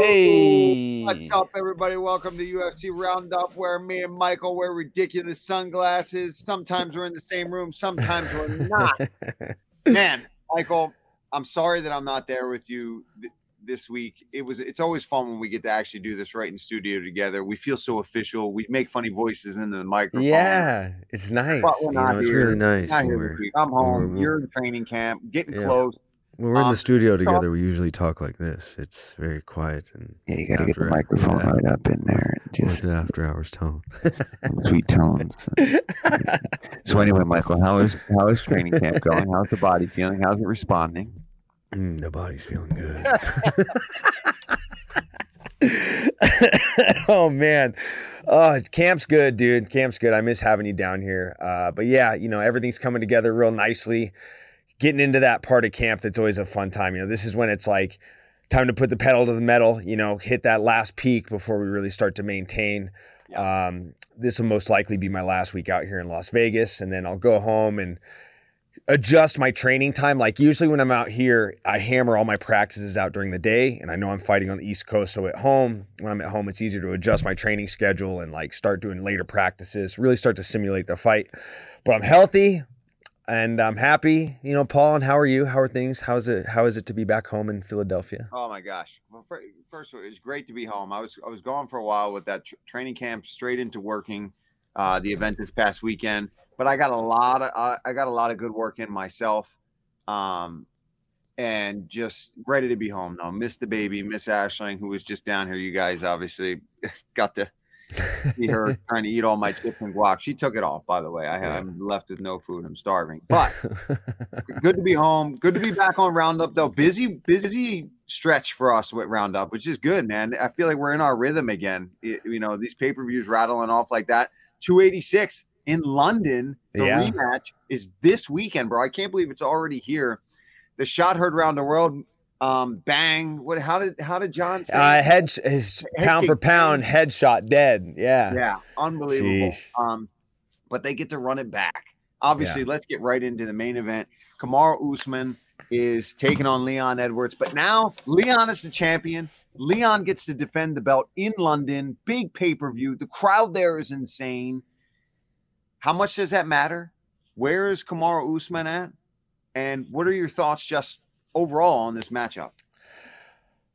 Hey. what's up, everybody? Welcome to UFC Roundup, where me and Michael wear ridiculous sunglasses. Sometimes we're in the same room, sometimes we're not. Man, Michael, I'm sorry that I'm not there with you th- this week. It was. It's always fun when we get to actually do this right in studio together. We feel so official. We make funny voices into the microphone. Yeah, it's nice. But we're you not know, it's here. really nice Not here we're, this week. I'm home. You're in training camp, getting Yeah. close. When we're in Um, the studio together. We usually talk like this. It's very quiet and Yeah, you got to get the After- microphone yeah. right up in there. and just Just the after hours tone. sweet tones. so anyway, Michael, how is how is training camp going? How's the body feeling? How's it responding? Mm, the body's feeling good. oh man, oh camp's good, dude. Camp's good. I miss having you down here. Uh, but yeah, you know everything's coming together real nicely. Getting into that part of camp that's always a fun time. You know, this is when it's like time to put the pedal to the metal. You know, hit that last peak before we really start to maintain. Um, this will most likely be my last week out here in Las Vegas, and then I'll go home and adjust my training time. Like usually when I'm out here, I hammer all my practices out during the day and I know I'm fighting on the East Coast. So at home, when I'm at home, it's easier to adjust my training schedule and like start doing later practices, really start to simulate the fight. But I'm healthy and I'm happy. You know, Paul, and how are you? How are things? How's it how is it to be back home in Philadelphia? Oh my gosh! Well, first of all, it's great to be home. I was I was gone for a while with that tr- training camp, straight into working. Uh, the event this past weekend, but I got a lot of uh, I got a lot of good work in myself, um, and just ready to be home now. Miss the baby, Miss Ashling, who was just down here. You guys obviously got to see her trying to eat all my chips and guac. She took it off, by the way. I Yeah. am left with no food. I'm starving, but good to be home. Good to be back on Roundup though. Busy, busy stretch for us with Roundup, which is good, man. I feel like we're in our rhythm again. Y- You know, these pay per views rattling off like that. 286 in London. The Yeah. rematch is this weekend, bro. I can't believe it's already here. The shot heard around the world. Um, bang. What? How did how did John say? uh, head his Head pound for pound, headshot dead. Yeah. Yeah, unbelievable. Sheesh. Um, but they get to run it back. Obviously, let's get right into the main event. Kamaru Usman is taking on Leon Edwards, but now Leon is the champion. Leon gets to defend the belt in London, big pay per view. The crowd there is insane. How much does that matter? Where is Kamaru Usman at? And what are your thoughts just overall on this matchup?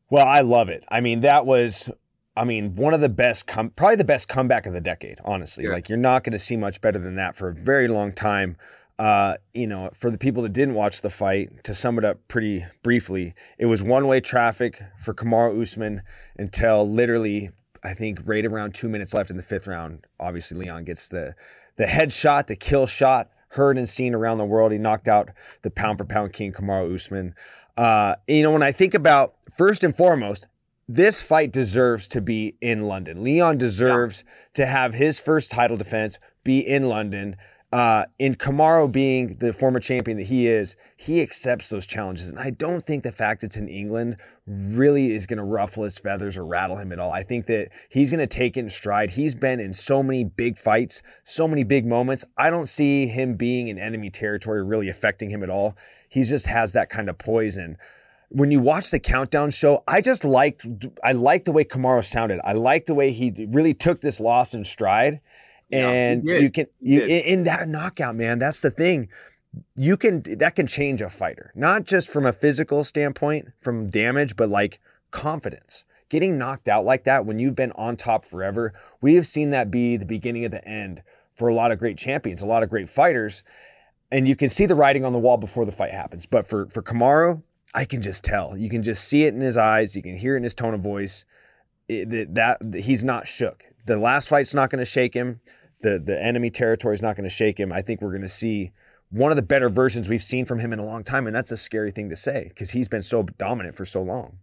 Well, I love it. I mean, that was, I mean, one of the best, com- probably the best comeback of the decade, honestly. Yeah. Like, you're not going to see much better than that for a very long time. Uh, you know, for the people that didn't watch the fight, to sum it up pretty briefly, it was one way traffic for Kamaru Usman until literally, I think, right around two minutes left in the fifth round. Obviously, Leon gets the the headshot, the kill shot, heard and seen around the world. He knocked out the pound for pound king, Kamaru Usman. Uh, you know, when I think about first and foremost, this fight deserves to be in London. Leon deserves to have his first title defense be in London. Uh, in Kamaru being the former champion that he is, he accepts those challenges. And I don't think the fact it's in England really is going to ruffle his feathers or rattle him at all. I think that he's going to take it in stride. He's been in so many big fights, so many big moments. I don't see him being in enemy territory really affecting him at all. He just has that kind of poison when you watch the countdown show, I just liked I liked the way Kamaru sounded. I liked the way he really took this loss in stride. Yeah, And did. you can you in, that knockout, man. That's the thing. You can that can change a fighter, not just from a physical standpoint, from damage, but like confidence. Getting knocked out like that when you've been on top forever, we have seen that be the beginning of the end for a lot of great champions, a lot of great fighters and you can see the writing on the wall before the fight happens. But for for Kamaru, I can just tell. You can just see it in his eyes. You can hear it in his tone of voice. It, that, that he's not shook. The last fight's not going to shake him. The the enemy territory is not going to shake him. I think we're going to see one of the better versions we've seen from him in a long time, and that's a scary thing to say because he's been so dominant for so long.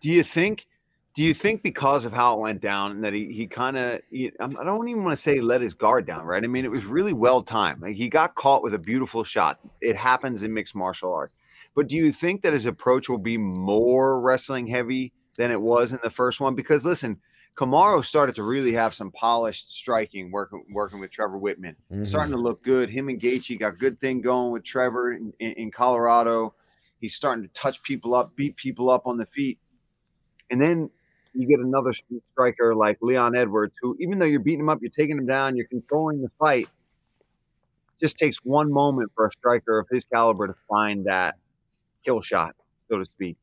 Do you think? Do you think because of how it went down that he he kind of I don't even want to say let his guard down, right? I mean, it was really well timed. Like he got caught with a beautiful shot. It happens in mixed martial arts. But do you think that his approach will be more wrestling heavy than it was in the first one? Because listen, Kamaru started to really have some polished striking working working with Trevor Wittman. Mhm. Starting to look good. Him and Gaethje got good thing going with Trevor in, in, in Colorado. He's starting to touch people up, beat people up on the feet. And then you get another striker like Leon Edwards, who, even though you're beating him up, you're taking him down, you're controlling the fight. Just takes one moment for a striker of his caliber to find that kill shot, so to speak.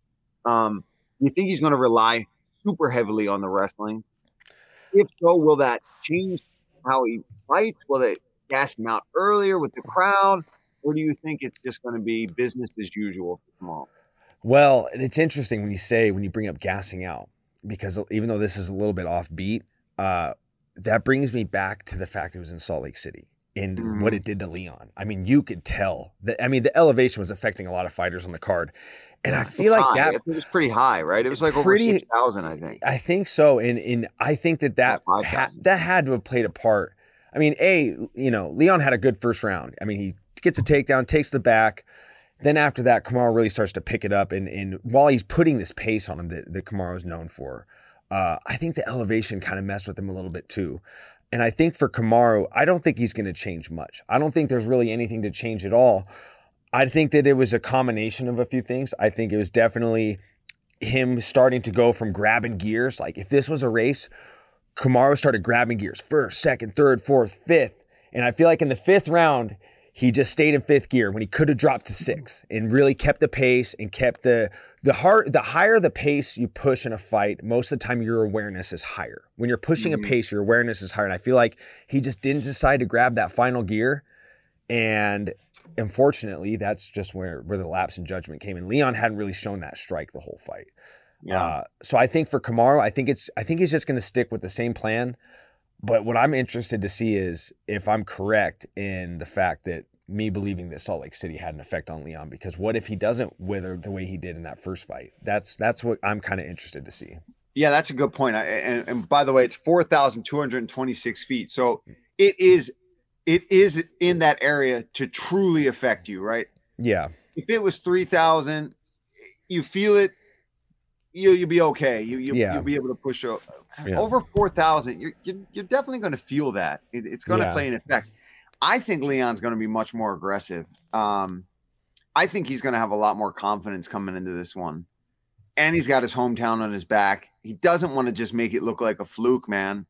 Um, you think he's going to rely super heavily on the wrestling? If so, will that change how he fights? Will it gas him out earlier with the crowd? Or do you think it's just going to be business as usual for tomorrow? Well, it's interesting when you say when you bring up gassing out because even though this is a little bit offbeat, uh, that brings me back to the fact it was in Salt Lake City and Mhm. what it did to Leon. I mean, you could tell that. I mean, the elevation was affecting a lot of fighters on the card, and I feel like high. that. It was pretty high, right? It was like over six thousand, I think. I think so, and and I think that that ha- that had to have played a part. I mean, a you know Leon had a good first round. I mean, he gets a takedown, takes the back. Then after that, Kamaru really starts to pick it up, and and while he's putting this pace on him that that Kamaru is known for, uh, I think the elevation kind of messed with him a little bit too. And I think for Kamaru, I don't think he's going to change much. I don't think there's really anything to change at all. I think that it was a combination of a few things. I think it was definitely him starting to go from grabbing gears. Like if this was a race, Kamaru started grabbing gears first, second, third, fourth, fifth. And I feel like in the fifth round, he just stayed in fifth gear when he could have dropped to six and really kept the pace and kept the the hard the higher the pace you push in a fight, most of the time your awareness is higher. When you're pushing Mhm. a pace, your awareness is higher. And I feel like he just didn't decide to grab that final gear. And unfortunately, that's just where where the lapse in judgment came in. Leon hadn't really shown that strike the whole fight. Yeah. Uh, so I think for Kamaru, I think it's I think he's just going to stick with the same plan. But what I'm interested to see is if I'm correct in the fact that me believing that Salt Lake City had an effect on Leon. Because what if he doesn't wither the way he did in that first fight? That's that's what I'm kind of interested to see. Yeah, that's a good point. I, and, and by the way, it's four thousand two hundred twenty-six feet. So it is, it is in that area to truly affect you, right? Yeah, If it was three thousand, you feel it, you you'll be okay. You you Yeah. you'll be able to push o- Yeah. over four thousand. You're, you're you're definitely going to feel that. It, it's going to Yeah. play an effect. I think Leon's going to be much more aggressive. Um, I think he's going to have a lot more confidence coming into this one. And he's got his hometown on his back. He doesn't want to just make it look like a fluke, man.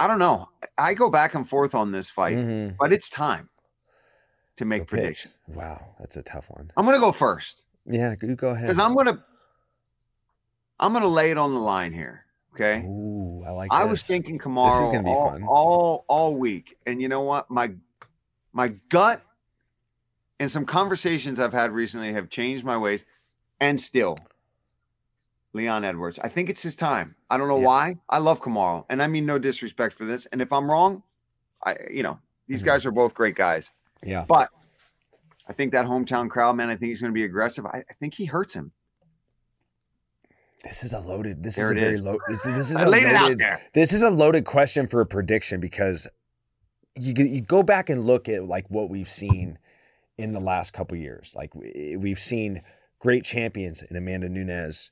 I don't know. I go back and forth on this fight, Mhm. but it's time to make predictions. Wow, that's a tough one. I'm going to go first Yeah, you go ahead. because I'm going to I'm going to lay it on the line here. Okay. Ooh, I like. I was this. thinking Kamaru gonna be all, fun. all all week, and you know what? My my gut and some conversations I've had recently have changed my ways, and still, Leon Edwards. I think it's his time. I don't know Yeah. why. I love Kamaru, and I mean no disrespect for this. And if I'm wrong, I you know these Mhm. guys are both great guys, Yeah, but I think that hometown crowd, man. I think he's going to be aggressive. I, I think he hurts him. this is a loaded. This is a very low. This, this is I a laid it out loaded- there. This is a loaded question for a prediction because you you go back and look at like what we've seen in the last couple years. Like we- we've seen great champions in Amanda Nunes,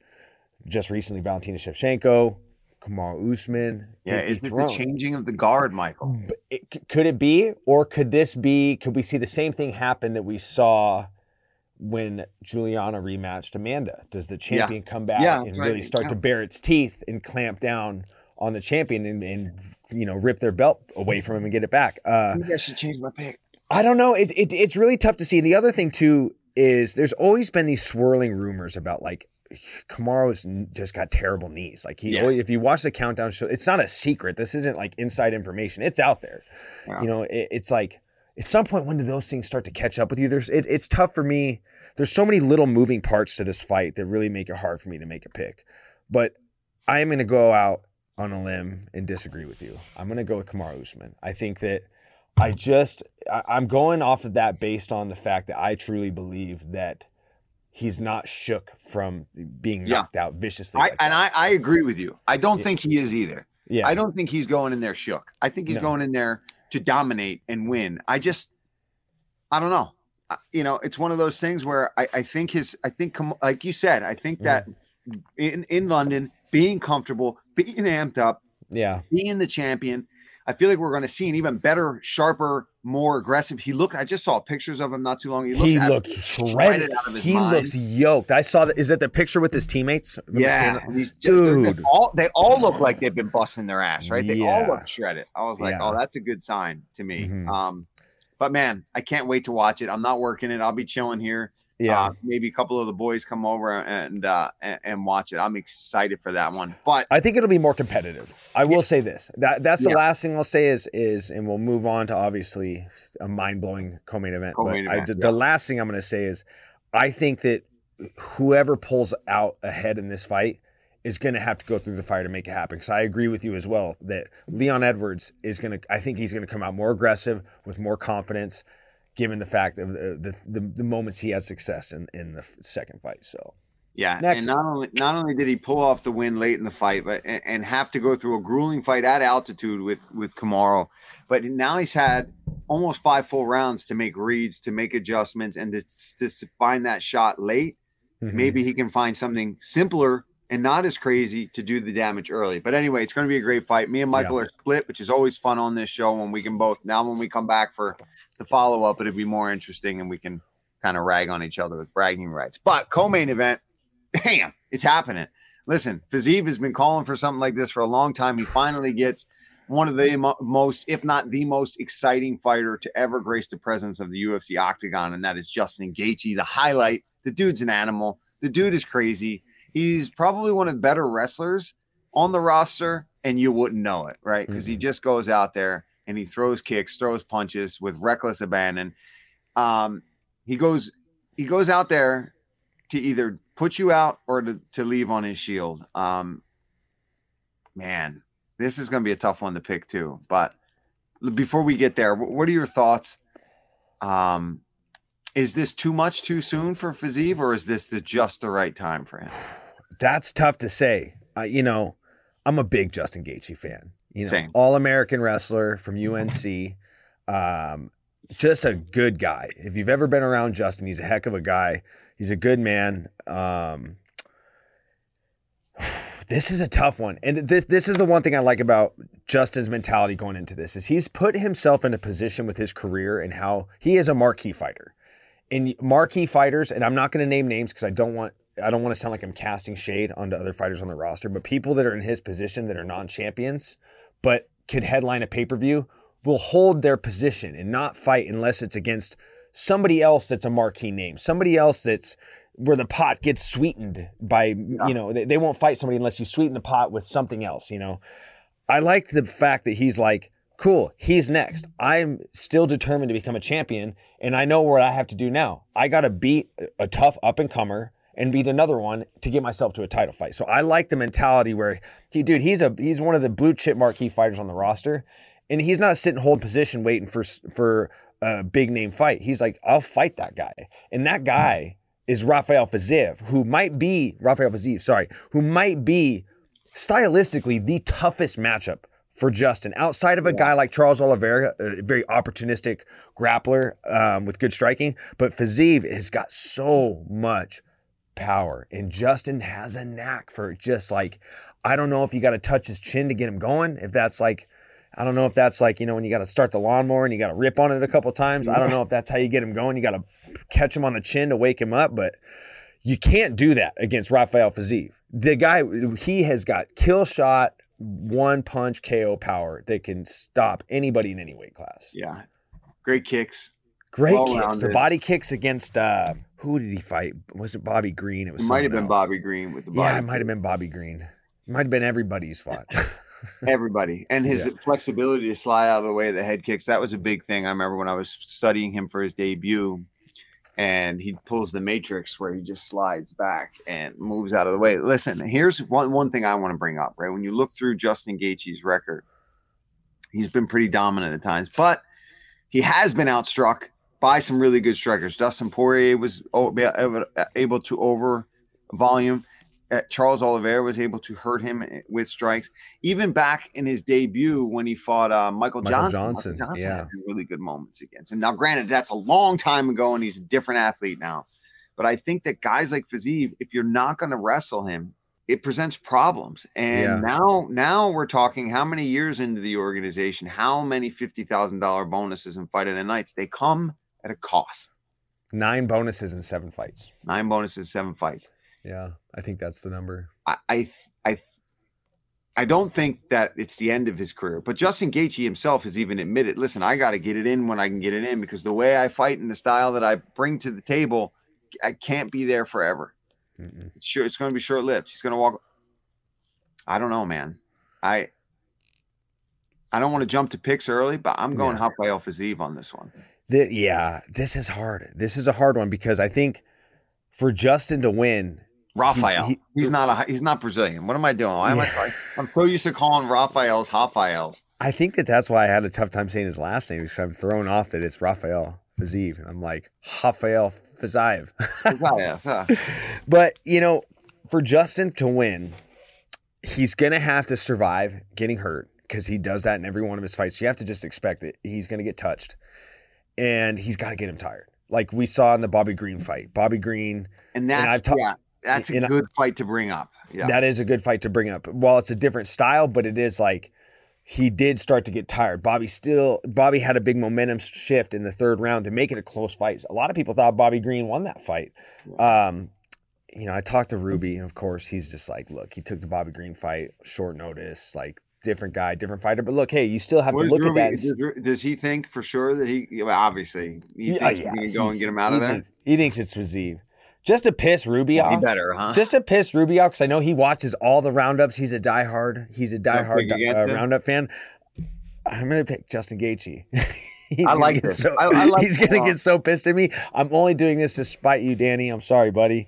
just recently Valentina Shevchenko, Kamal Usman. Yeah, is it the changing of the guard, Michael? It, could it be, or could this be? Could we see the same thing happen that we saw when Juliana rematched Amanda? Does the champion come back Yeah, and I really start Yeah. to bare its teeth and clamp down on the champion and, and you know rip their belt away from him and get it back? Uh, Maybe I should change my pick. I don't know. It, it, it's really tough to see. And the other thing too is there's always been these swirling rumors about like Kamaru's just got terrible knees. Like he, Yes. always, if you watch the countdown show, it's not a secret. This isn't like inside information. It's out there. Yeah. You know, it, it's like at some point when do those things start to catch up with you? There's it, it's tough for me. There's so many little moving parts to this fight that really make it hard for me to make a pick. But I am going to go out on a limb and disagree with you. I'm going to go with Kamaru Usman. I think that I just I, I'm going off of that based on the fact that I truly believe that he's not shook from being Yeah. knocked out viciously. I, like and. I, I agree with you. I don't Yeah. think he is either. yeah, I don't think he's going in there shook. I think he's No. going in there to dominate and win. I just, I don't know. I- You know, it's one of those things where I, I think his, I think, like you said, I think that mm. in, in London, being comfortable, being amped up, yeah, being the champion, I feel like we're going to see an even better, sharper, more aggressive. He look. I just saw pictures of him not too long. He looks, He looks shredded. out of his He mind. looks yoked. I saw that. Is that the picture with his teammates? Yeah, just, Dude. all they all look like they've been busting their ass, right? They all look shredded. I was like, Yeah. oh, that's a good sign to me. Mhm. Um, but man, I can't wait to watch it. I'm not working it. I'll be chilling here. Yeah. Uh, maybe a couple of the boys come over and uh and, and watch it. I'm excited for that one. But I think it'll be more competitive. I will say this. That that's the Yeah. last thing I'll say is is, and we'll move on to obviously a mind blowing co-main event. Co-main but I, the, yeah. the last thing I'm going to say is, I think that whoever pulls out ahead in this fight is going to have to go through the fire to make it happen. Because I agree with you as well that Leon Edwards is going to. I think he's going to come out more aggressive with more confidence, given the fact of the the, the, the moments he had success in in the second fight. So Yeah, Next. and not only not only did he pull off the win late in the fight, but and, and have to go through a grueling fight at altitude with with Kamaru, but now he's had almost five full rounds to make reads, to make adjustments, and to, to find that shot late. mhm. Maybe he can find something simpler and not as crazy to do the damage early. But anyway, it's going to be a great fight. Me and Michael are split, which is always fun on this show when we can both. Now, when we come back for the follow up, it'll be more interesting and we can kind of rag on each other with bragging rights. But co-main event, damn, it's happening. Listen, Fiziev has been calling for something like this for a long time. He finally gets one of the mo- most, if not the most exciting fighter to ever grace the presence of the UFC octagon, and that is Justin Gaethje. The highlight, the dude's an animal. The dude is crazy. He's probably one of the better wrestlers on the roster, and you wouldn't know it, right? Because he Mhm. just goes out there and he throws kicks, throws punches with reckless abandon. Um, he goes, he goes out there to either put you out or to, to leave on his shield. Um, man, this is going to be a tough one to pick too. But before we get there, what are your thoughts? Um, is this too much too soon for Fiziev, or is this the just the right time for him? That's tough to say. Uh, you know, I'm a big Justin Gaethje fan. You know, all American wrestler from UNC. Um, just a good guy. If you've ever been around Justin, he's a heck of a guy. He's a good man. Um, this is a tough one, and this this is the one thing I like about Justin's mentality going into this is he's put himself in a position with his career and how he is a marquee fighter. And marquee fighters, and I'm not going to name names because I don't want I don't want to sound like I'm casting shade onto other fighters on the roster, but people that are in his position that are non-champions but could headline a pay-per-view will hold their position and not fight unless it's against somebody else that's a marquee name, somebody else that's where the pot gets sweetened by you know they, they won't fight somebody unless you sweeten the pot with something else you know? I like the fact that he's like cool he's next. I'm still determined to become a champion and i know what i have to do now. I got to beat a tough up and comer and beat another one to get myself to a title fight. So i like the mentality where he dude he's a he's one of the blue chip marquee fighters on the roster and he's not sitting hold position waiting for for a big name fight. He's like i'll fight that guy. And that guy is Rafael Fiziev, who might be Rafael Fiziev, sorry, who might be stylistically the toughest matchup for Justin outside of a guy like Charles Oliveira, a very opportunistic grappler um, with good striking. But Fiziev has got so much power, and Justin has a knack for just like I don't know if you got to touch his chin to get him going. If that's like I don't know if that's like, you know, when you got to start the lawnmower and you got to rip on it a couple times. I don't know if that's how you get him going. You got to catch him on the chin to wake him up, but you can't do that against Rafael Fiziev. The guy, he has got kill shot, one punch KO power that can stop anybody in any weight class. Yeah, great kicks. Great kicks. Well-rounded. The body kicks against, uh, who did he fight? Was it Bobby Green? It It was might have someone been else. Bobby Green with the body. Yeah, it might have been Bobby Green. It might have been everybody's fought. everybody and his Yeah. flexibility to slide out of the way of the head kicks that was a big thing i remember when i was studying him for his debut and he pulls the matrix where he just slides back and moves out of the way. Listen here's one, one thing i want to bring up right? When you look through justin Gaethje's record he's been pretty dominant at times but he has been outstruck by some really good strikers. Dustin poirier was able to over volume Charles Oliveira was able to hurt him with strikes even back in his debut when he fought uh, Michael, Michael Johnson. Johnson, yeah. had some really good moments against him. Now, granted, that's a long time ago, and he's a different athlete now. But I think that guys like Fiziev, if you're not going to wrestle him, it presents problems. And Yeah. now, now we're talking how many years into the organization, how many fifty thousand dollar bonuses and fight of the nights they come at a cost. Nine bonuses in seven fights. Nine bonuses, seven fights. Yeah, I think that's the number. I, I, I, I don't think that it's the end of his career. But Justin Gaethje himself has even admitted, "Listen, I got to get it in when I can get it in because the way I fight and the style that I bring to the table, I can't be there forever. Mm-mm. It's sure it's going to be short lived. He's going to walk. I don't know, man. I, I don't want to jump to picks early, but I'm going Yeah. Rafael Fiziev on this one. Th- yeah, this is hard. This is a hard one because I think for Justin to win, Rafael. he- He's, not a he's not Brazilian. What am I doing? Why am I? Yeah. trying- I'm so used to calling Rafael's Rafaels. I think that that's why I had a tough time saying his last name because I'm thrown off that it's Raphael Fiziev. I'm like, Rafael Fiziev. But, you know, for Justin to win, he's going to have to survive getting hurt because he does that in every one of his fights. You have to just expect that he's going to get touched and he's got to get him tired. Like we saw in the Bobby Green fight. Bobby Green, And I've that's ta- yeah, that's a and I- good fight to bring up. Yeah. that is a good fight to bring up. While it's a different style, but it is like he did start to get tired. Bobby still Bobby had a big momentum shift in the third round to make it a close fight. A lot of people thought Bobby Green won that fight. Um, you know, I talked to Ruby, and of course, he's just like, look, he took the Bobby Green fight short notice, like different guy, different fighter. But look, hey, you still have What to look Ruby- at that. does, he think for sure that he well, obviously he Yeah, thinks yeah, he can go and get him out of there? Thinks, he thinks it's Fiziev. Just to piss Ruby off. better, huh? Just to piss Ruby off because I know he watches all the roundups. He's a diehard. He's a diehard uh, roundup fan. I'm gonna pick Justin Gaethje. I like this. So, I- I like he's gonna get so pissed at me. I'm only doing this to spite you, Danny. I'm sorry, buddy.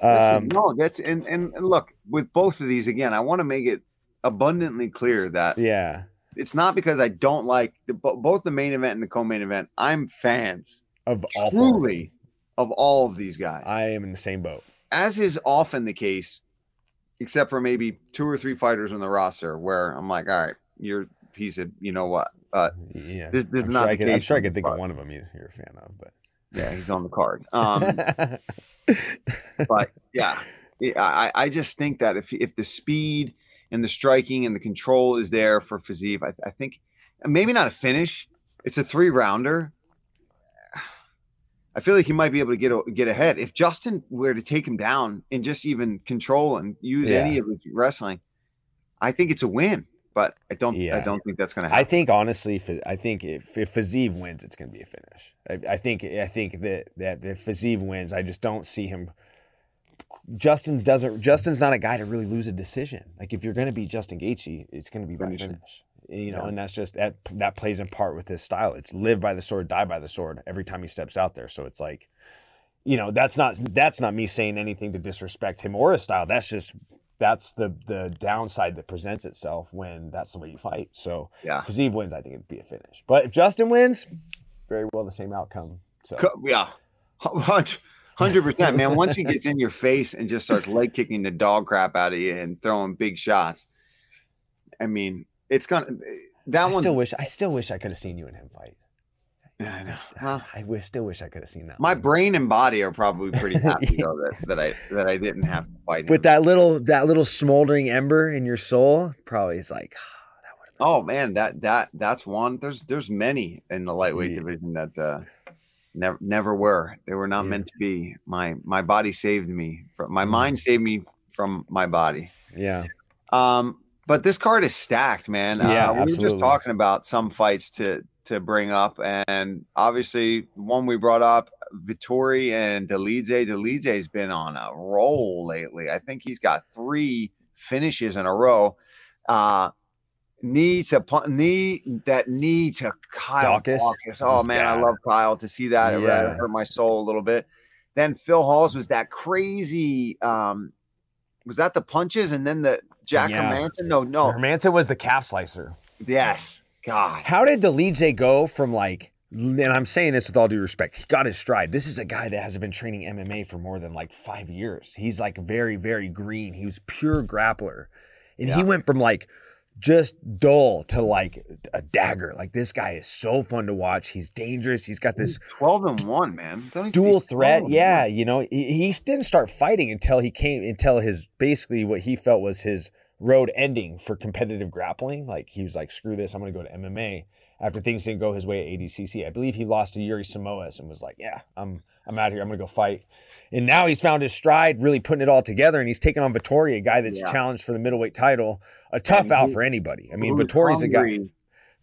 Listen, Um, no, that's and, and and look with both of these again. I want to make it abundantly clear that yeah, it's not because I don't like the, both the main event and the co-main event. I'm fans of all truly of all of these guys. I am in the same boat. as is often the case, except for maybe two or three fighters on the roster where I'm like, all right, you're a piece of, you know what? Uh, Yeah, This- this is I'm, not sure I, can, I'm sure I can think of one of them you, you're a fan of, but yeah, he's on the card. Um, but yeah, I, I just think that if if the speed and the striking and the control is there for Fiziev, I, I think maybe not a finish. It's a three rounder. I feel like he might be able to get get ahead if Justin were to take him down and just even control and use any of his wrestling. I think it's a win, but I don't. I don't think that's going to happen. I think honestly, I think if, if Fiziev wins, it's going to be a finish. I, I think I think that that if Fiziev wins, I just don't see him. Justin's doesn't. Justin's not a guy to really lose a decision. Like if you're going to beat Justin Gaethje, it's going to be by finish. You know, Yeah. and that's just that that plays in part with his style. It's live by the sword, die by the sword every time he steps out there. So it's like, you know, that's not that's not me saying anything to disrespect him or his style. That's just that's the the downside that presents itself when that's the way you fight. So yeah. if Fiziev wins, I think it'd be a finish. But if Justin wins, very well the same outcome. So Yeah, hundred percent, man. Once he gets in your face and just starts leg kicking the dog crap out of you and throwing big shots, I mean, it's gonna. That one I still wish I still wish I could have seen you and him fight. I know. Huh? I wish still wish I could have seen that. My one. brain and body are probably pretty happy though that, that I that I didn't have to fight him. with that little that little smoldering ember in your soul, probably is like "Ah, that would Oh man, that that that's one. There's there's many in the lightweight Yeah. division that uh, never never were. They were not Yeah. meant to be. My my body saved me. From, my Mm. mind saved me from my body. Yeah. Um, but this card is stacked, man. Yeah, uh, we were just talking about some fights to to bring up, and obviously one we brought up, Vettori and Dolidze. Dolidze's been on a roll lately. I think he's got three finishes in a row. Uh, knee to knee that knee to Kyle Daukaus? Daukaus. Oh man, I love Kyle. To see that, it Yeah. hurt my soul a little bit. Then Phil Hawes was that crazy. Um, was that the punches and then the Jack Yeah. Hermansson? No, no. Hermansson was the calf slicer. Yes. God. How did Dolidze go from like and I'm saying this with all due respect, he got his stride. This is a guy that hasn't been training MMA for more than like five years. He's like very, very green. He was pure grappler. And he went from like just dull to like a dagger. Like this guy is so fun to watch. He's dangerous. He's got this Twelve and one, man. It's only- dual threat. Yeah, you know, he, he didn't start fighting until he came until his basically what he felt was his road ending for competitive grappling. Like he was like, screw this, I'm gonna go to MMA after things didn't go his way at ADCC. I believe he lost to Yuri Simões and was like, yeah, I'm I'm out here. I'm gonna go fight. And now he's found his stride, really putting it all together, and he's taking on Vettori, a guy that's Yeah. challenged for the middleweight title. A tough And out for anybody. I mean, Vettori's a guy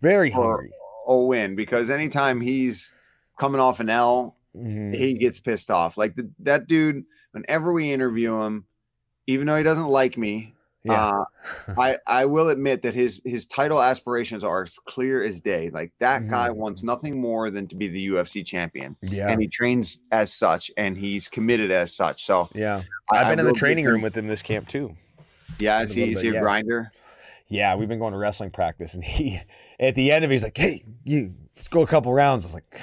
very hungry. a win because anytime he's coming off an L, Mhm. he gets pissed off. Like the, that dude, whenever we interview him, even though he doesn't like me, Yeah. uh, I I will admit that his his title aspirations are as clear as day. Like that guy Mhm. wants nothing more than to be the UFC champion, yeah. and he trains as such, and he's committed as such. So yeah. I- I've I been in the training room with him this camp too. Yeah, is he, is he a yeah. grinder? Yeah, we've been going to wrestling practice, and he at the end of it, he's like, "Hey, you, let's go a couple rounds." I was like,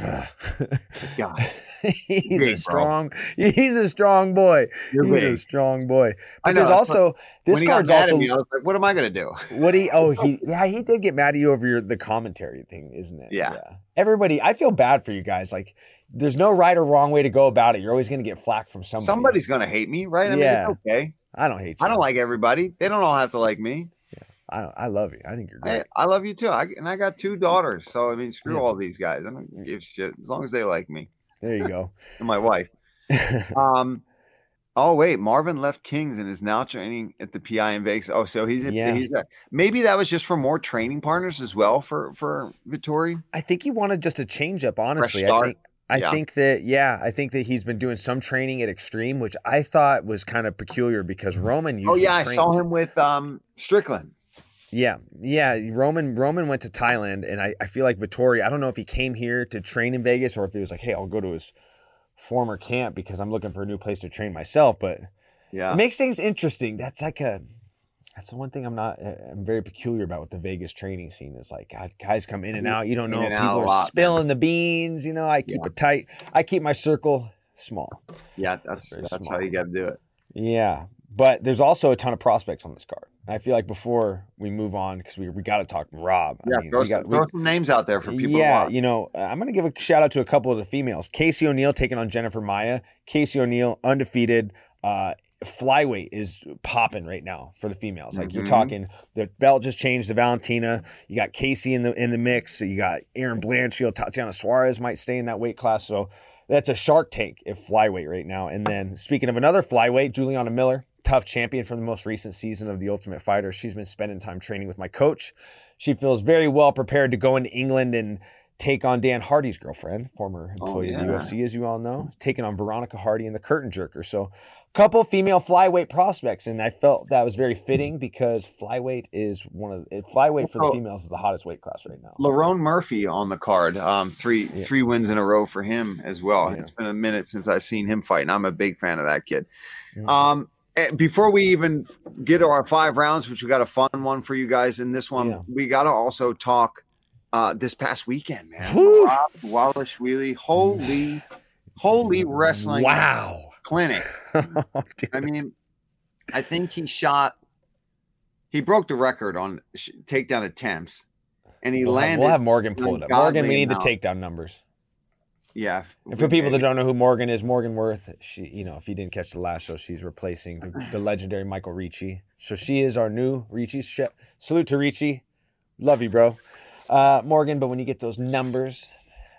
God, "He's big, a bro. strong, he's a strong boy. You're he's a strong boy." But know, there's also this when card's also me, I was like, "What am I gonna do?" what he oh he yeah he did get mad at you over your the commentary thing, isn't it? Yeah. Everybody, I feel bad for you guys. Like, there's no right or wrong way to go about it. You're always gonna get flack from somebody. Somebody's gonna hate me, right? I mean, Yeah. it's okay. I don't hate you. I don't like everybody. They don't all have to like me. I, I love you. I think you're I, great. I love you too. I, and I got two daughters, so I mean, screw Yeah. all these guys. I don't give shit as long as they like me There you go. and my wife. Um. Oh wait, Marvin left Kings and is now training at the PI in Vegas. Oh, so he's Yeah. he's maybe that was just for more training partners as well for for Vettori. I think he wanted just a change up, honestly. I think I Yeah. think that yeah, I think that he's been doing some training at Extreme, which I thought was kind of peculiar because Roman Oh yeah, I saw him with um Strickland. Yeah, yeah. Roman Roman went to Thailand, and I, I feel like Vettori. I don't know if he came here to train in Vegas or if he was like, hey, I'll go to his former camp because I'm looking for a new place to train myself. But Yeah, it makes things interesting. That's like a that's the one thing I'm not I'm very peculiar about with the Vegas training scene is like God, guys come in and out. You don't know if people are lot, man. spilling the beans. You know, I keep Yeah. it tight. I keep my circle small. yeah, that's very that's how you got to do it. Yeah, but there's also a ton of prospects on this card. I feel like before we move on, because we, we got to talk Rob. Yeah, I mean, throw, we got, some, we, some names out there for people. yeah, you know, uh, I'm going to give a shout out to a couple of the females. Casey O'Neill taking on Jennifer Maia. Casey O'Neill, undefeated. Uh, flyweight is popping right now for the females. Like you're Mhm. talking, the belt just changed to Valentina. You got Casey in the in the mix. You got Erin Blanchfield, Tatiana Suarez might stay in that weight class. So that's a Shark Tank if flyweight right now. And then speaking of another flyweight, Juliana Miller, tough champion from the most recent season of the Ultimate Fighter. She's been spending time training with my coach. She feels very well prepared to go into England and take on Dan Hardy's girlfriend, former Oh, employee of the. UFC, as you all know, taking on Veronica Hardy and the Curtain Jerker. So, a couple female flyweight prospects, and I felt that was very fitting because flyweight is one of the, flyweight for the Oh. females is the hottest weight class right now. Lerone Murphy on the card. Um, three Yeah. three wins in a row for him as well. Yeah. It's been a minute since I've seen him fight, and I'm a big fan of that kid. Mhm. Um, eh, before we even get to our five rounds, which we got a fun one for you guys in this one, Yeah. we got to also talk uh, this past weekend, man. Merab Dvalishvili, holy, holy wrestling Wow. clinic. Dude. I mean, I think he shot. He broke the record on sh- takedown attempts, and he we'll, have, landed. we'll have Morgan pull it up. Morgan, we need the takedown numbers. Yeah. And for people that don't know who Morgan is, Morgan Worth, she, you know, if you didn't catch the last show, she's replacing the, the legendary Michael Ricci. So she is our new Ricci. Salute to Ricci. Love you, bro. Uh, Morgan, but when you get those numbers,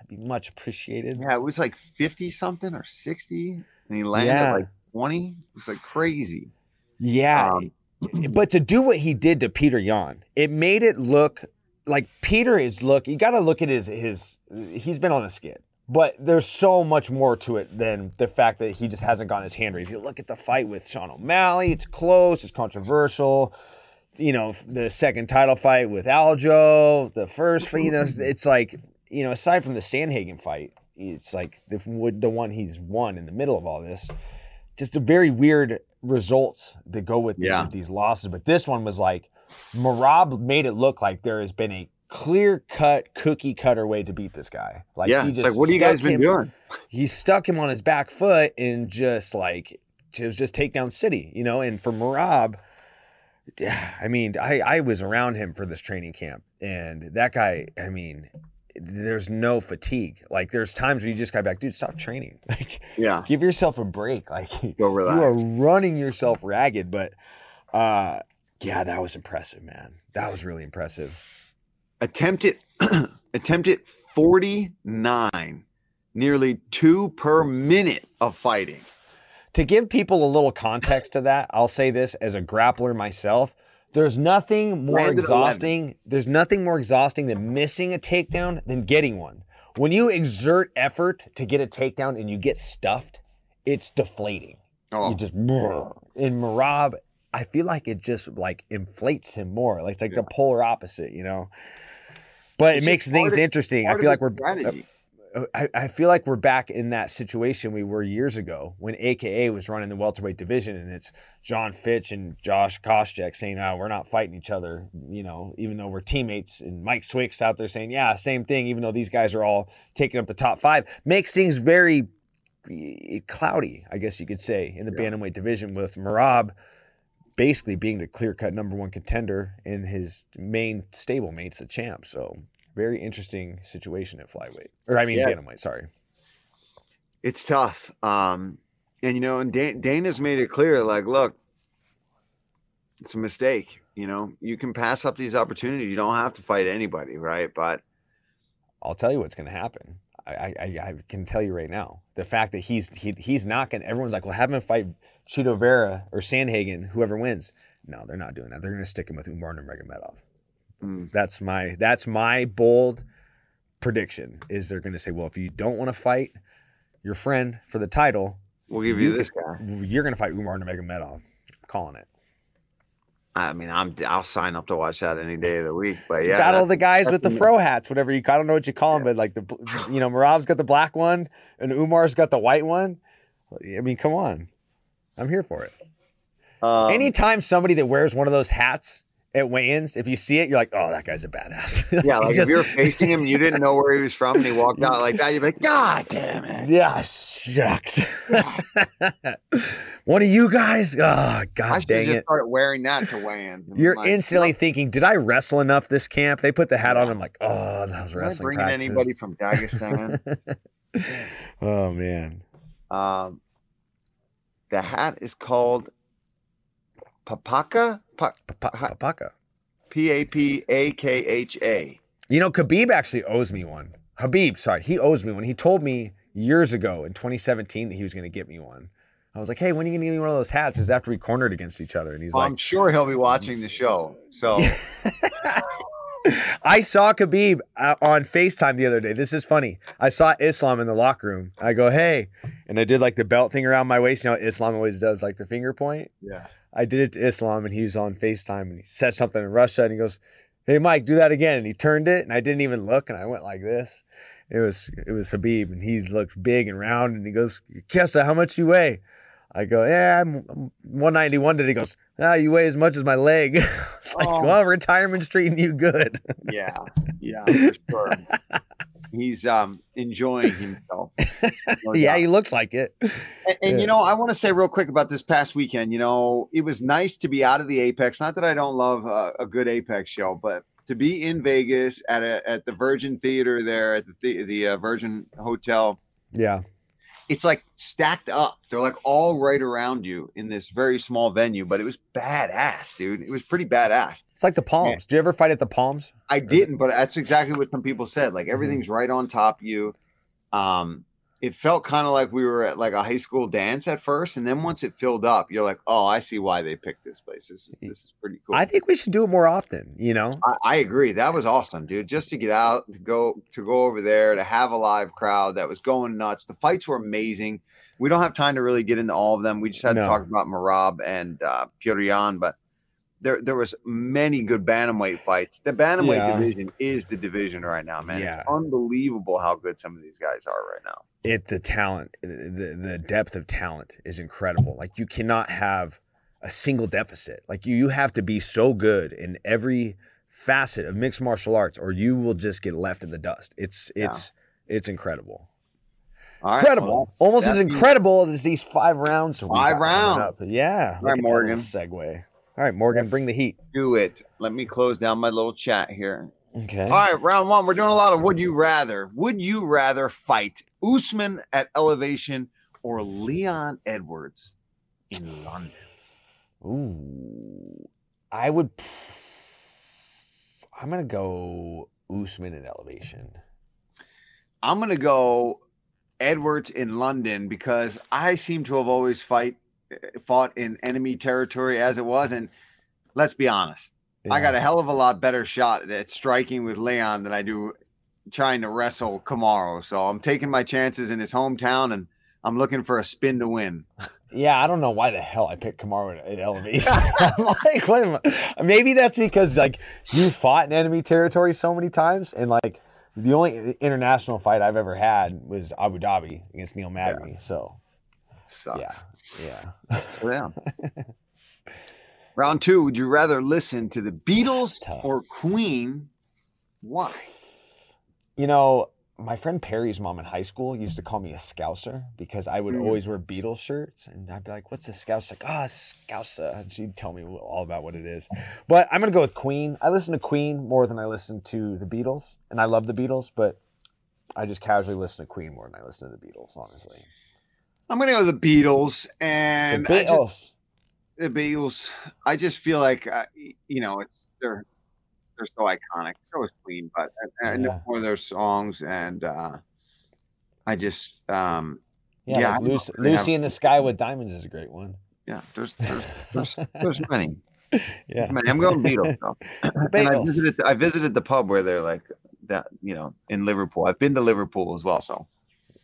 be much appreciated. Yeah, it was like 50 something or 60, and he landed Yeah. like 20. It was like crazy. Yeah. Um, but to do what he did to Peter Yan, it made it look like Peter is look. You got to look at his his. He's been on a skid, but there's so much more to it than the fact that he just hasn't gotten his hand raised. You look at the fight with Sean O'Malley; it's close, it's controversial. You know, the second title fight with Aljo, the first, you know, it's like you know, aside from the Sandhagen fight, it's like the the one he's won in the middle of all this just a very weird results that go with, the- with these losses. But this one was like Merab made it look like there has been a clear cut cookie cutter way to beat this guy. Like yeah, he just like, what have you guys been him- doing? He stuck him on his back foot and just like it was just takedown city, you know. And for Merab, yeah, I mean, I I was around him for this training camp, and that guy, I mean, there's no fatigue. Like there's times where you just got back, dude, stop training. Like Yeah. give yourself a break. Like you are running yourself ragged. But uh yeah, that was impressive, man. That was really impressive. Attempted attempted 49 nearly two per minute of fighting To give people a little context to that, I'll say this as a grappler myself. There's nothing more Landed 11. exhausting. There's nothing more exhausting than missing a takedown than getting one. When you exert effort to get a takedown and you get stuffed, it's deflating. oh You just in Merab, I feel like it just like inflates him more. Like it's like the polar opposite, you know. But It's it makes things of- interesting. I feel like we're strategy. I, I feel like we're back in that situation we were years ago when AKA was running the welterweight division, and it's John Fitch and Josh Koscheck saying, "Oh, we're not fighting each other," you know, even though we're teammates, and Mike Swick's out there saying, "Yeah, same thing," even though these guys are all taking up the top five, makes things very eh, cloudy, I guess you could say, in the Yeah. bantamweight division with Merab basically being the clear-cut number one contender and his main stablemate's the champ. So very interesting situation at flyweight, or I mean Yeah. bantamweight. Sorry. it's tough um and you know and Dan- dana's made it clear like look it's a mistake you know you can pass up these opportunities you don't have to fight anybody right but I'll tell you what's going to happen. I, I, I can tell you right now. The fact that he's he, he's not going. to Everyone's like, well, have him fight Chito Vera or Sandhagen, whoever wins. No, they're not doing that. They're going to stick him with Umar Nurmagomedov. mm, That's my that's my bold prediction. Is they're going to say, well, if you don't want to fight your friend for the title, we'll give you You this guy you're going to fight Umar Nurmagomedov. I'm calling it. i mean i'm i'll sign up to watch that any day of the week but yeah Battle the guys with the fro hats, whatever you. I don't know what you call them, but like the you know, Merab's got the black one and Umar's got the white one. I mean, come on, I'm here for it. um, Anytime somebody that wears one of those hats at weigh-ins, if you see it, you're like, oh, that guy's a badass. yeah like just- if you're facing him you didn't know where he was from and he walked out like that you'd be like god damn it yeah, shucks. one of you guys, oh I god should dang just it. start wearing that to weigh in. You're Like, instantly thinking, did I wrestle enough this camp? They put the hat on. I'm like, oh, Am I wrestling bringing practices. anybody from Dagestan? oh man, um, the hat is called Papakha, Pa- Ha- Papakha. P A P A K H A. You know, Khabib actually owes me one. Habib, sorry, he owes me one. He told me years ago in 2017 that he was going to get me one. I was like, hey, when are you going to give me one of those hats? Is after we cornered against each other. And he's Well, like, I'm sure he'll be watching the show. So I saw Khabib uh, on FaceTime the other day. This is funny. I saw Islam in the locker room. I go, hey. And I did like the belt thing around my waist. You know, Islam always does like the finger point. yeah, I did it to Islam and he was on FaceTime and he said something in Russia and he goes, Hey Mike, do that again. And he turned it and I didn't even look and I went like this. It was it was Habib and he looks big and round and he goes, Chiesa, how much you weigh? I go, Yeah, I'm, I'm 191 today. He goes, Ah, you weigh as much as my leg. it's like, Oh. well, retirement's treating you good. yeah, yeah, for sure. He's um enjoying himself. No yeah, he looks like it. And, and Yeah. you know, I want to say real quick about this past weekend. You know, it was nice to be out of the Apex. Not that I don't love uh, a good Apex show, but to be in Vegas at a at the Virgin Theater there at the the, the uh, Virgin Hotel, Yeah. It's like stacked up. They're like all right around you in this very small venue, but it was badass, dude. It was pretty badass. It's like the Palms. Do you ever fight at the Palms? I didn't, but that's exactly what some people said. Like everything's right on top of you. Um, it felt kind of like we were at like a high school dance at first, and then once it filled up, you're like, "Oh, I see why they picked this place. This is this is pretty cool." I think we should do it more often, you know? I, I agree. That was awesome, dude. Just to get out, to go to go over there, to have a live crowd that was going nuts. The fights were amazing. We don't have time to really get into all of them. We just had No. to talk about Merab and uh, but there there was many good bantamweight fights. The bantamweight Yeah. division is the division right now, man. Yeah. It's unbelievable how good some of these guys are right now. it the talent the the depth of talent is incredible like you cannot have a single deficit like you you have to be so good in every facet of mixed martial arts or you will just get left in the dust it's Yeah. it's it's incredible right, incredible well, almost as incredible as these five rounds Five rounds. yeah All right, look at that Morgan. segue All right, Morgan, bring the heat. Do it. Let me close down my little chat here. Okay. All right, round one. We're doing a lot of would you rather. Would you rather fight Usman at elevation or Leon Edwards in London? Ooh, I would. I'm gonna go Usman in elevation. I'm gonna go Edwards in London because I seem to have always fight fought in enemy territory as it was, and let's be honest, I got a hell of a lot better shot at striking with Leon than I do trying to wrestle Kamaru. So I'm taking my chances in his hometown, and I'm looking for a spin to win. Yeah, I don't know why the hell I picked Kamaru at, at elevation. I'm like, what am I- maybe that's because like you fought in enemy territory so many times, and like the only international fight I've ever had was Abu Dhabi against Neil Magny. So Sucks. Yeah. Yeah. Round two. Would you rather listen to the Beatles or Queen? Why? You know, my friend Perry's mom in high school used to call me a scouser because I would Mm. always wear Beatles shirts, and I'd be like, "What's a scouse?" Like, "Ah, scouser," and she'd tell me all about what it is. But I'm gonna go with Queen. I listen to Queen more than I listen to the Beatles, and I love the Beatles, but I just casually listen to Queen more than I listen to the Beatles. Honestly, I'm gonna go with the Beatles the and just- Beatles. the Beatles. I just feel like uh, you know it's they're they're so iconic. So is Queen, but I, I know Yeah. more of their songs, and uh, I just um, Yeah, yeah, like Lucy, have- Lucy in the Sky with Diamonds is a great one. yeah. There's there's there's, there's many. Yeah, many. I'm going Beatles. Though. And I visited I visited the pub where they're like that. You know, in Liverpool. I've been to Liverpool as well. So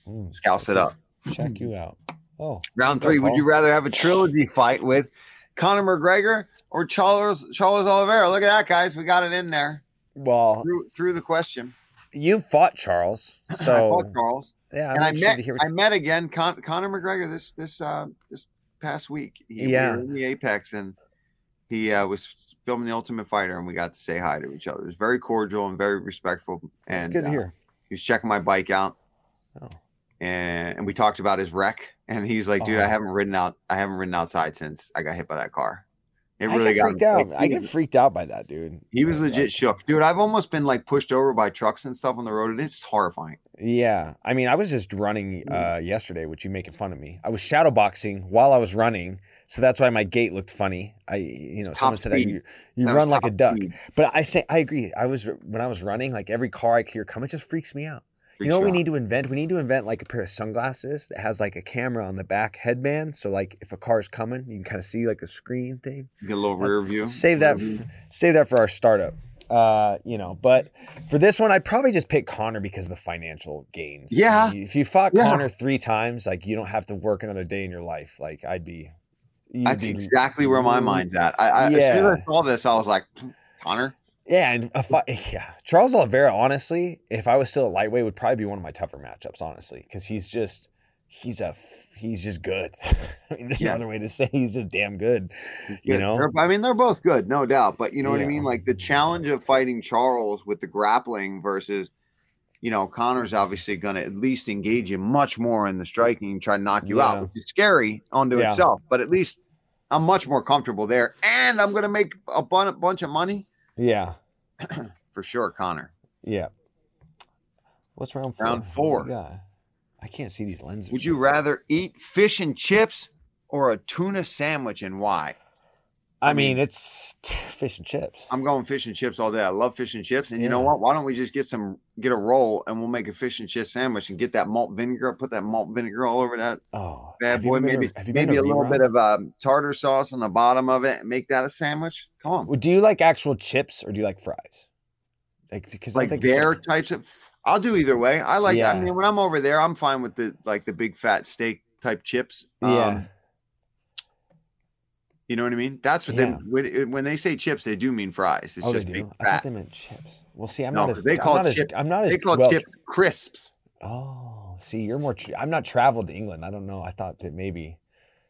Mm, scouse it up. Check you out. Oh, Round three. Would you rather have a trilogy fight with Conor McGregor or Charles Charles Oliveira? Look at that, guys. We got it in there well, through through the question. you fought Charles, I so fought Charles, yeah, I'm and I met to hear what I met again Con- Conor McGregor this this uh, this past week. He, Yeah. were in the Apex, and he uh, was filming the Ultimate Fighter, and we got to say hi to each other. It was very cordial and very respectful. It's And good to uh, hear. he was checking my bike out. Oh. And, and we talked about his wreck, and he's like, "Dude, I Oh. haven't ridden out. I haven't ridden outside since I got hit by that car. It I really get got freaked out. like, I get freaked out by that, dude. He was legit like, shook, dude. I've almost been like pushed over by trucks and stuff on the road. It's horrifying. Yeah, I mean, I was just running uh, yesterday, which you making fun of me. I was shadowboxing while I was running, so that's why my gait looked funny. I, you know, someone said I, you, you run like a duck. speed. But I say I agree. I was when I was running, like every car I hear come, it just freaks me out. You know what we need to invent? We need to invent like a pair of sunglasses that has like a camera on the back headband. So like if a car is coming, you can kind of see like a screen thing. You Get a little rear view. Save that, rear f- view. save that for our startup. Uh, you know, but for this one, I'd probably just pick Conor because of the financial gains. Yeah. If you fought Yeah. Conor three times, like you don't have to work another day in your life. Like I'd be. That's be- exactly where my mind's at. I, I as soon as Yeah. I saw this, I was like, Conor. Yeah, and a fi- yeah, Charles Oliveira. Honestly, if I was still a lightweight, would probably be one of my tougher matchups. Honestly, because he's just he's a he's just good. I mean, there's Yeah. no other way to say he's just damn good. You Yeah, know? I mean, they're both good, no doubt. But you know what I mean? Like the challenge of fighting Charles with the grappling versus, you know, Conor's obviously going to at least engage you much more in the striking and try to knock you Yeah. out, which is scary onto Yeah. itself. But at least I'm much more comfortable there, and I'm going to make a bun- bunch of money Yeah, for sure, Conor. yeah. What's round four? Round four. got? I can't see these lenses. Would you rather eat fish and chips or a tuna sandwich, and why? I mean, it's t- fish and chips. I'm going fish and chips all day. I love fish and chips. And you know what? Why don't we just get some, get a roll and we'll make a fish and chips sandwich and get that malt vinegar, put that malt vinegar all over that Oh, bad boy. Maybe, have you been maybe a little bit of um, tartar sauce on the bottom of it and make that a sandwich. Come on. Well, Do you like actual chips or do you like fries? Like, because Like their types of, I'll do either way. I like, I mean, when I'm over there, I'm fine with the, like the big fat steak type chips. Yeah. You know what I mean? That's what Yeah. they, when, eh, when they say chips, they do mean fries. It's oh, they just do. big I thought they meant chips. Well, see, I'm No, not as they I'm call not as I'm not as They call well. chip crisps. Oh, see, you're more. Tra- I'm not traveled to England. I don't know. I thought that maybe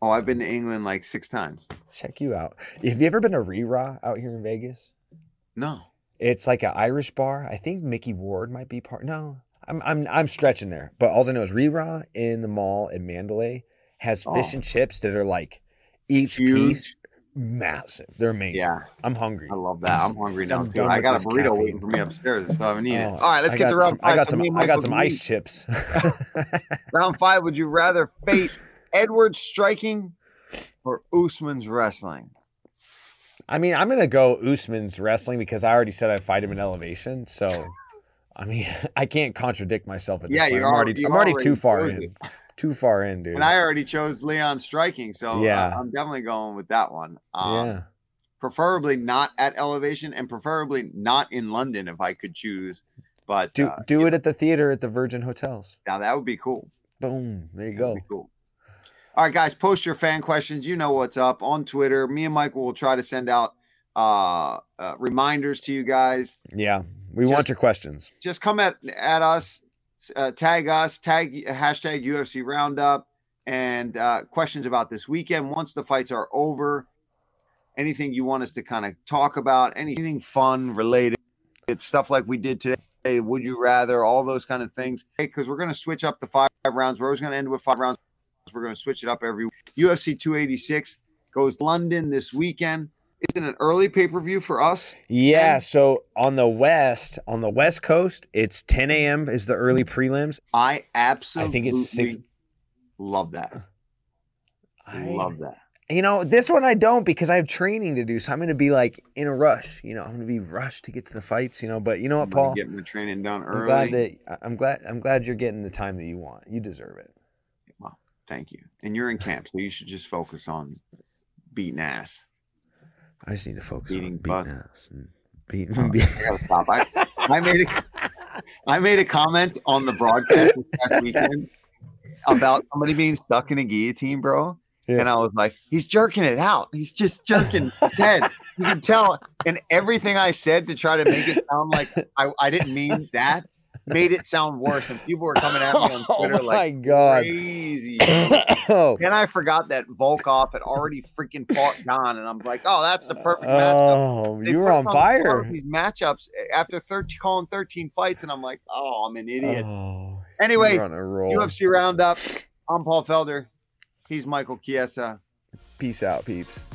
Oh, I've been to England like six times. check you out. Have you ever been to Ri Ra out here in Vegas? No. It's like an Irish bar. I think Micky Ward might be part. No, I'm I'm I'm stretching there, but all I know is Ri Ra in the mall in Mandalay has fish Oh. and chips that are like each Huge. piece massive. They're amazing. Yeah, I'm hungry. I love that. I'm hungry now I'm too. I got a burrito caffeine. waiting for me upstairs. I haven't eaten Oh, it. All right, let's I get to round five. I got So some. I got some ice eat. chips. Round five. Would you rather face Edwards striking or Usman's wrestling? I mean, I'm gonna go Usman's wrestling because I already said I fight him in elevation. So, I mean, I can't contradict myself at this Yeah, point. you're I'm already- already, I'm already too far in. Too far in, dude. And I already chose Leon striking, so uh, Yeah. I'm definitely going with that one. Um, yeah. Preferably not at elevation, and preferably not in London if I could choose. But Do uh, do it at the theater at the Virgin Hotels. now that would be cool. Boom. There you That'd go. cool. All right, guys, post your fan questions. You know what's up on Twitter. Me and Michael will try to send out uh, uh reminders to you guys. Yeah. We Just- want your questions. Just come at at us, uh, tag us, tag hashtag UFC Roundup, and uh, questions about this weekend. Once the fights are over, anything you want us to kind of talk about, anything fun related, it's stuff like we did today. Would you rather? All those kind of things. Because we're going to switch up the five rounds. We're always going to end with five rounds. We're going to switch it up every UFC 286 goes London this weekend. Is it an early pay per view for us? Yeah. And- So on the west, on the west coast, it's 10 a.m. is the early prelims. I absolutely I think it's six. love that. I love that. You know, this one I don't because I have training to do. So I'm going to be like in a rush. You know, I'm going to be rushed to get to the fights. You know, but you know what, I'm Paul? Get my training done early. I'm glad that I'm glad I'm glad you're getting the time that you want. You deserve it. Well, thank you. And you're in camp, so you should just focus on beating ass. I just need to focus Beating on beating ass and beating. Oh, I gotta. I, I made a I made a comment on the broadcast this past weekend about somebody being stuck in a guillotine, bro. Yeah. And I was like, he's jerking it out. He's just jerking his head. You can tell. And everything I said to try to make it sound like I, I didn't mean that made it sound worse. And people were coming at me on Oh Twitter my like God. crazy. oh, Then I forgot that Volkov had already freaking fought Don, and I'm like, oh, that's the perfect matchup. oh, They you were on fire. These matchups eh, after 13, calling 13 fights, and I'm like, oh, I'm an idiot. Oh, anyway, you're on a roll. UFC Roundup. I'm Paul Felder. He's Michael Chiesa. Peace out, peeps.